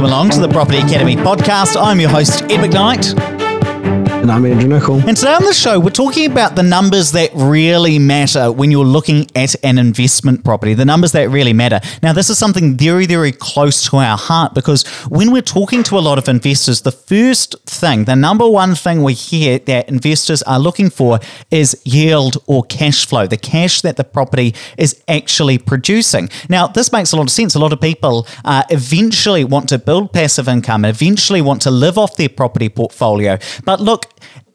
welcome along to the Property Academy podcast. I'm your host, Ed McKnight. And I'm Andrew Nicol. And today on the show, we're talking about the numbers that really matter when you're looking at an investment property, the numbers that really matter. Now, this is something very, very close to our heart because when we're talking to a lot of investors, the first thing, the number one thing we hear that investors are looking for is yield or cash flow, the cash that the property is actually producing. Now, this makes a lot of sense. A lot of people uh, eventually want to build passive income, eventually want to live off their property portfolio. But look,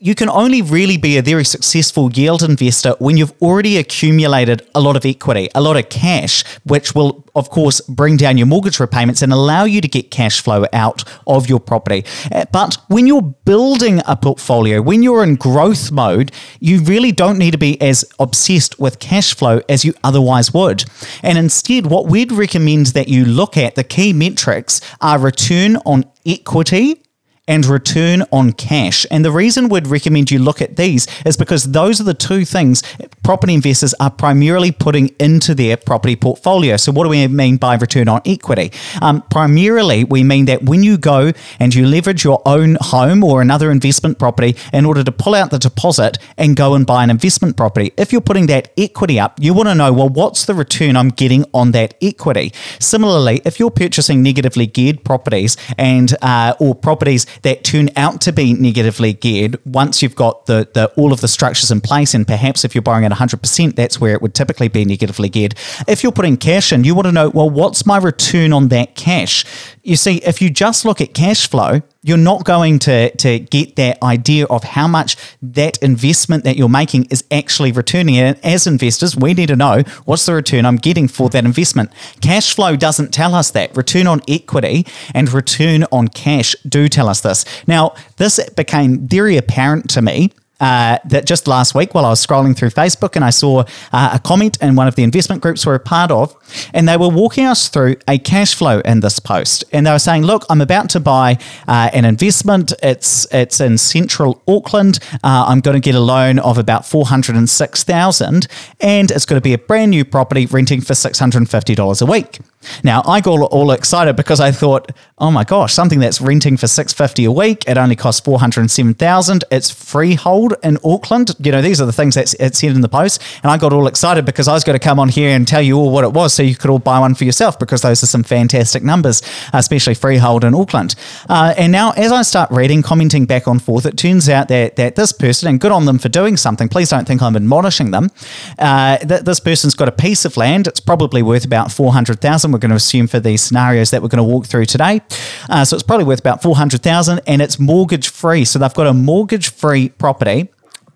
you can only really be a very successful yield investor when you've already accumulated a lot of equity, a lot of cash, which will, of course, bring down your mortgage repayments and allow you to get cash flow out of your property. Uh, but when you're building a portfolio, when you're in growth mode, you really don't need to be as obsessed with cash flow as you otherwise would. And instead, what we'd recommend that you look at, the key metrics are return on equity and return on cash. And the reason we'd recommend you look at these is because those are the two things property investors are primarily putting into their property portfolio. So, what do we mean by return on equity? Um, primarily, we mean that when you go and you leverage your own home or another investment property in order to pull out the deposit and go and buy an investment property, if you're putting that equity up, you want to know, well, what's the return I'm getting on that equity? Similarly, if you're purchasing negatively geared properties and uh, or properties that turn out to be negatively geared. Once you've got the, the all of the structures in place and perhaps if you're borrowing at 100% that's where it would typically be negatively geared. If you're putting cash in you want to know well what's my return on that cash you see if you just look at cash flow you're not going to, to get that idea of how much that investment that you're making is actually returning. And as investors, we need to know what's the return I'm getting for that investment. Cash flow doesn't tell us that. Return on equity and return on cash do tell us this. Now, this became very apparent to me uh, that just last week while I was scrolling through Facebook and I saw uh, a comment in one of the investment groups we're a part of, and they were walking us through a cash flow in this post, and they were saying, "Look, I'm about to buy uh, an investment. It's it's in central Auckland. Uh, I'm going to get a loan of about four hundred and six thousand, and it's going to be a brand new property renting for six hundred and fifty dollars a week." Now I got all excited because I thought, oh my gosh, something that's renting for six fifty a week, it only costs four hundred and seven thousand. It's freehold in Auckland. You know, these are the things that it said in the post, and I got all excited because I was going to come on here and tell you all what it was, so you could all buy one for yourself because those are some fantastic numbers, especially freehold in Auckland. Uh, and now, as I start reading, commenting back and forth, it turns out that that this person, and good on them for doing something. Please don't think I'm admonishing them. Uh, that this person's got a piece of land. It's probably worth about four hundred thousand we're going to assume for these scenarios that we're going to walk through today. Uh, so it's probably worth about 400,000 and it's mortgage free. So they've got a mortgage free property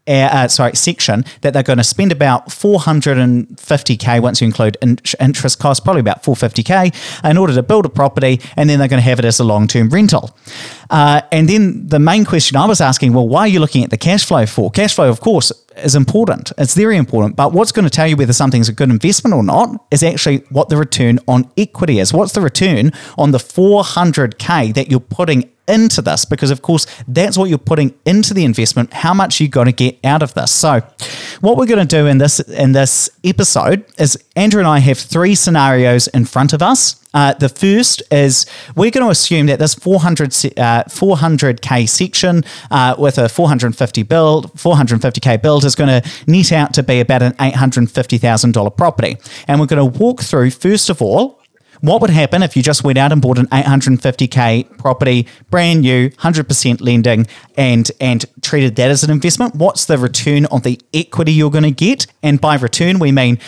uh, uh, sorry, section that they're going to spend about 450k once you include in- interest costs, probably about 450k in order to build a property, and then they're going to have it as a long term rental. Uh, and then the main question I was asking, well, why are you looking at the cash flow for? Cash flow, of course, is important. It's very important. But what's going to tell you whether something's a good investment or not is actually what the return on equity is. What's the return on the 400k that you're putting into this because of course that's what you're putting into the investment how much you're going to get out of this. So what we're going to do in this in this episode is andrew and i have three scenarios in front of us. Uh, the first is we're going to assume that this 400 uh, 400k section uh, with a 450 build 450k build is going to net out to be about an $850,000 property. And we're going to walk through first of all what would happen if you just went out and bought an 850k property, brand new, 100% lending, and and treated that as an investment? What's the return on the equity you're going to get? And by return, we mean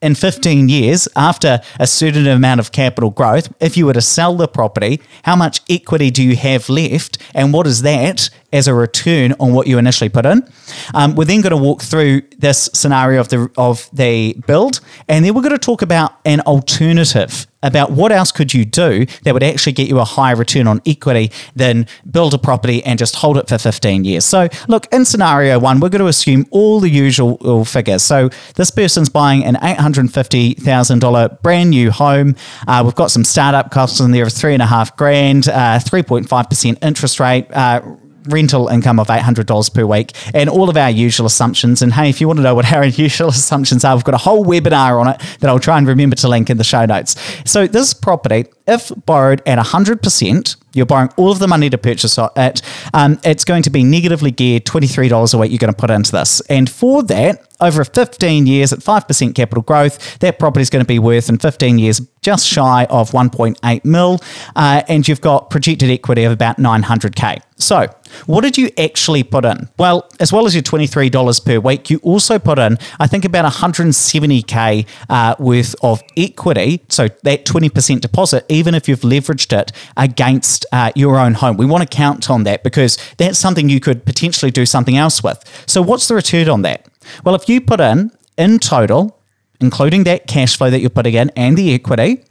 in 15 years, after a certain amount of capital growth, if you were to sell the property, how much equity do you have left? And what is that as a return on what you initially put in? Um, we're then going to walk through this scenario of the, of the build, and then we're going to talk about an alternative about what else could you do that would actually get you a higher return on equity than build a property and just hold it for 15 years. So, look, in scenario one, we're going to assume all the usual figures. So, this person's buying an $850,000 brand new home. Uh, we've got some startup costs in there of three and a half grand, uh, 3.5% interest rate. Uh, rental income of $800 per week, and all of our usual assumptions. And hey, if you want to know what our usual assumptions are, we've got a whole webinar on it that I'll try and remember to link in the show notes. So this property, if borrowed at 100%, you're borrowing all of the money to purchase it. Um, it's going to be negatively geared $23 a week you're going to put into this. And for that, over 15 years at 5% capital growth, that property is going to be worth in 15 years just shy of 1.8 mil. Uh, and you've got projected equity of about 900K. So, what did you actually put in? Well, as well as your $23 per week, you also put in, I think, about 170K uh, worth of equity. So, that 20% deposit, even if you've leveraged it against uh, your own home. We want to count on that because that's something you could potentially do something else with. So, what's the return on that? Well, if you put in, in total, including that cash flow that you're putting in and the equity,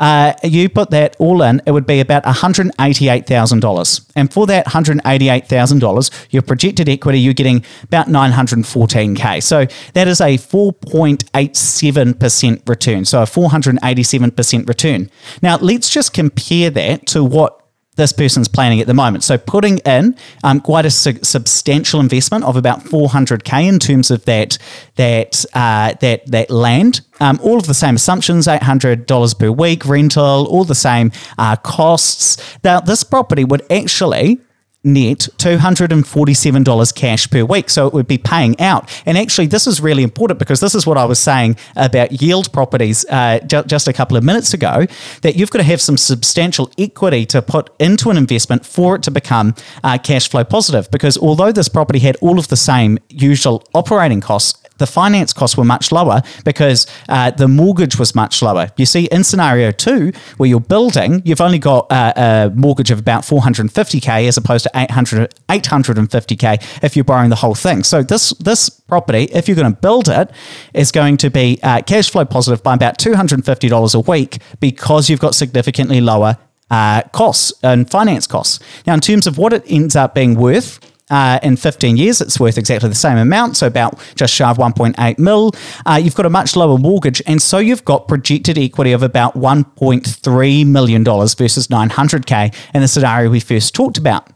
uh, you put that all in, it would be about $188,000. And for that $188,000, your projected equity, you're getting about 914K. So that is a 4.87% return. So a 487% return. Now, let's just compare that to what this person's planning at the moment. So putting in um, quite a su- substantial investment of about 400k in terms of that that uh, that that land. Um, all of the same assumptions, $800 per week rental, all the same uh, costs. Now, this property would actually net $247 cash per week. So it would be paying out. And actually, this is really important because this is what I was saying about yield properties uh, ju- just a couple of minutes ago that you've got to have some substantial equity to put into an investment for it to become uh, cash flow positive. Because although this property had all of the same usual operating costs, the finance costs were much lower because uh, the mortgage was much lower. You see, in scenario two, where you're building, you've only got uh, a mortgage of about 450k as opposed to 800, 850k if you're borrowing the whole thing. So this this property, if you're going to build it, is going to be uh, cash flow positive by about $250 a week because you've got significantly lower uh, costs and finance costs. Now, in terms of what it ends up being worth, uh, in 15 years, it's worth exactly the same amount, so about just shy of 1.8 mil. Uh, you've got a much lower mortgage, and so you've got projected equity of about 1.3 million dollars versus 900k in the scenario we first talked about.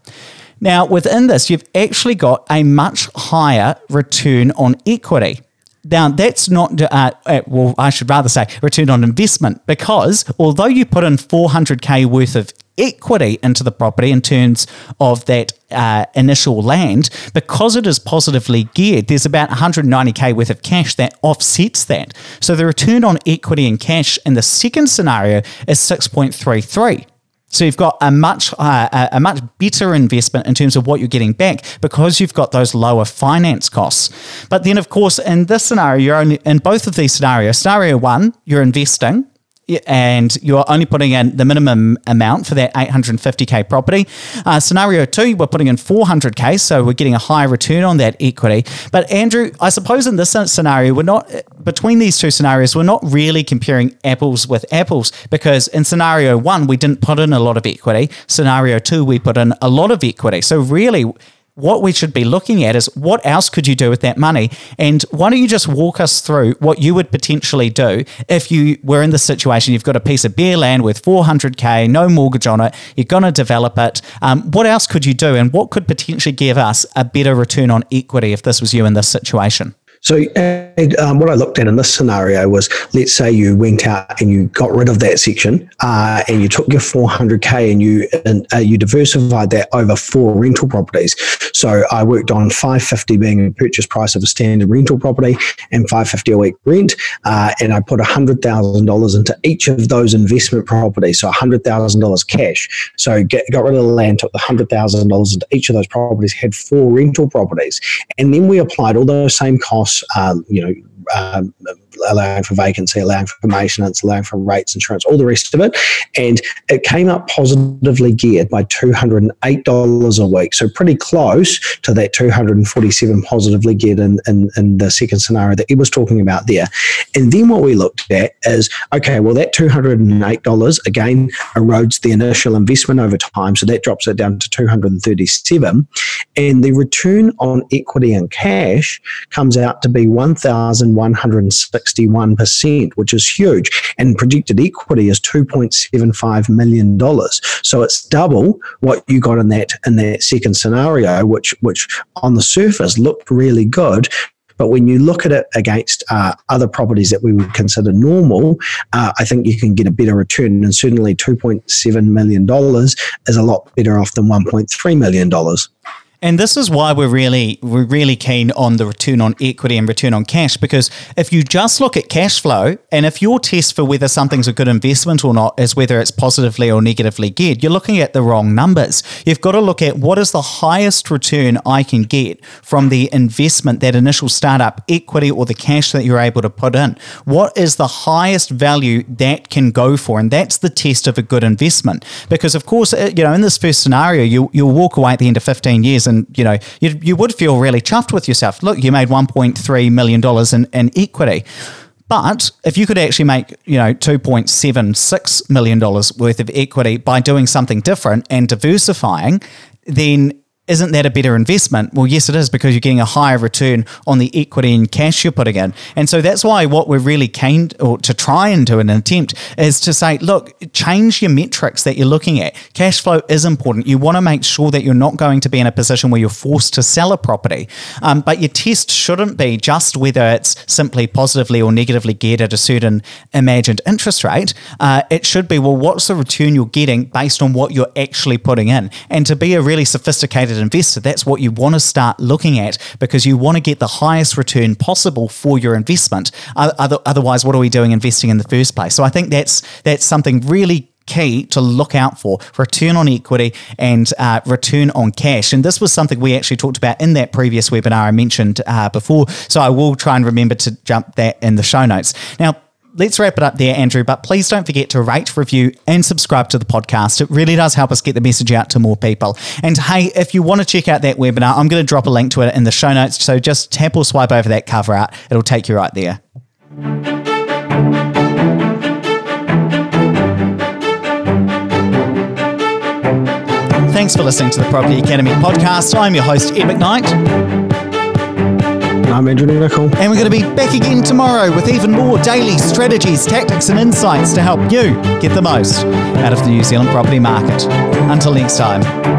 Now, within this, you've actually got a much higher return on equity. Now, that's not, uh, uh well, I should rather say return on investment because although you put in 400K worth of equity into the property in terms of that uh, initial land, because it is positively geared, there's about 190k worth of cash that offsets that. So the return on equity and cash in the second scenario is 6.33. So you've got a much uh, a much better investment in terms of what you're getting back because you've got those lower finance costs. But then, of course, in this scenario, you're only in both of these scenarios. Scenario one, you're investing and you're only putting in the minimum amount for that 850k property. Uh, scenario two, we're putting in 400k, so we're getting a high return on that equity. But Andrew, I suppose in this scenario, we're not between these two scenarios, we're not really comparing apples with apples because in scenario one, we didn't put in a lot of equity. Scenario two, we put in a lot of equity. So really, what we should be looking at is what else could you do with that money? And why don't you just walk us through what you would potentially do if you were in the situation? You've got a piece of bare land with 400K, no mortgage on it, you're going to develop it. Um, what else could you do? And what could potentially give us a better return on equity if this was you in this situation? So, um, what I looked at in this scenario was let's say you went out and you got rid of that section uh, and you took your 400k and you and, uh, you diversified that over four rental properties. So, I worked on 550 being a purchase price of a standard rental property and 550 a week rent, uh, and I put $100,000 into each of those investment properties. So, $100,000 cash. So, get, got rid of the land, took the $100,000 into each of those properties, had four rental properties, and then we applied all those same costs um, you know, um, allowing for vacancy, allowing for maintenance, allowing for rates, insurance, all the rest of it. And it came up positively geared by $208 a week. So pretty close to that 247 positively geared in, in, in the second scenario that he was talking about there. And then what we looked at is, okay, well, that $208 again erodes the initial investment over time. So that drops it down to 237 And the return on equity and cash comes out to be 1,106 61%, which is huge. And projected equity is $2.75 million. So it's double what you got in that in that second scenario, which which on the surface looked really good. But when you look at it against uh, other properties that we would consider normal, uh, I think you can get a better return. And certainly $2.7 million is a lot better off than $1.3 million. And this is why we're really we're really keen on the return on equity and return on cash because if you just look at cash flow and if your test for whether something's a good investment or not is whether it's positively or negatively geared, you're looking at the wrong numbers. You've got to look at what is the highest return I can get from the investment, that initial startup equity or the cash that you're able to put in. What is the highest value that can go for? And that's the test of a good investment. Because of course, uh, you know, in this first scenario, you you'll walk away at the end of 15 years and and you know you, you would feel really chuffed with yourself. Look, you made 1.3 million dollars in, in equity. But if you could actually make, you know, $2.76 million worth of equity by doing something different and diversifying, then isn't that a better investment? Well, yes, it is because you're getting a higher return on the equity and cash you're putting in. And so that's why what we're really keen or to try and do an attempt is to say, look, change your metrics that you're looking at. Cash flow is important. You want to make sure that you're not going to be in a position where you're forced to sell a property. Um, but your test shouldn't be just whether it's simply positively or negatively geared at a certain imagined interest rate. Uh, it should be, well, what's the return you're getting based on what you're actually putting in? And to be a really sophisticated investor, that's what you want to start looking at because you want to get the highest return possible for your investment. Otherwise, what are we doing investing in the first place? So I think that's that's something really key to look out for return on equity and uh, return on cash. And this was something we actually talked about in that previous webinar I mentioned uh, before. So I will try and remember to jump that in the show notes. Now, let's wrap it up there, Andrew. But please don't forget to rate, review, and subscribe to the podcast. It really does help us get the message out to more people. And hey, if you want to check out that webinar, I'm going to drop a link to it in the show notes. So just tap or swipe over that cover art, it'll take you right there. Thanks for listening to the Property Academy podcast. I'm your host, Ed McKnight. I'm Andrew Nicol. And we're going to be back again tomorrow with even more daily strategies, tactics, and insights to help you get the most out of the New Zealand property market. Until next time.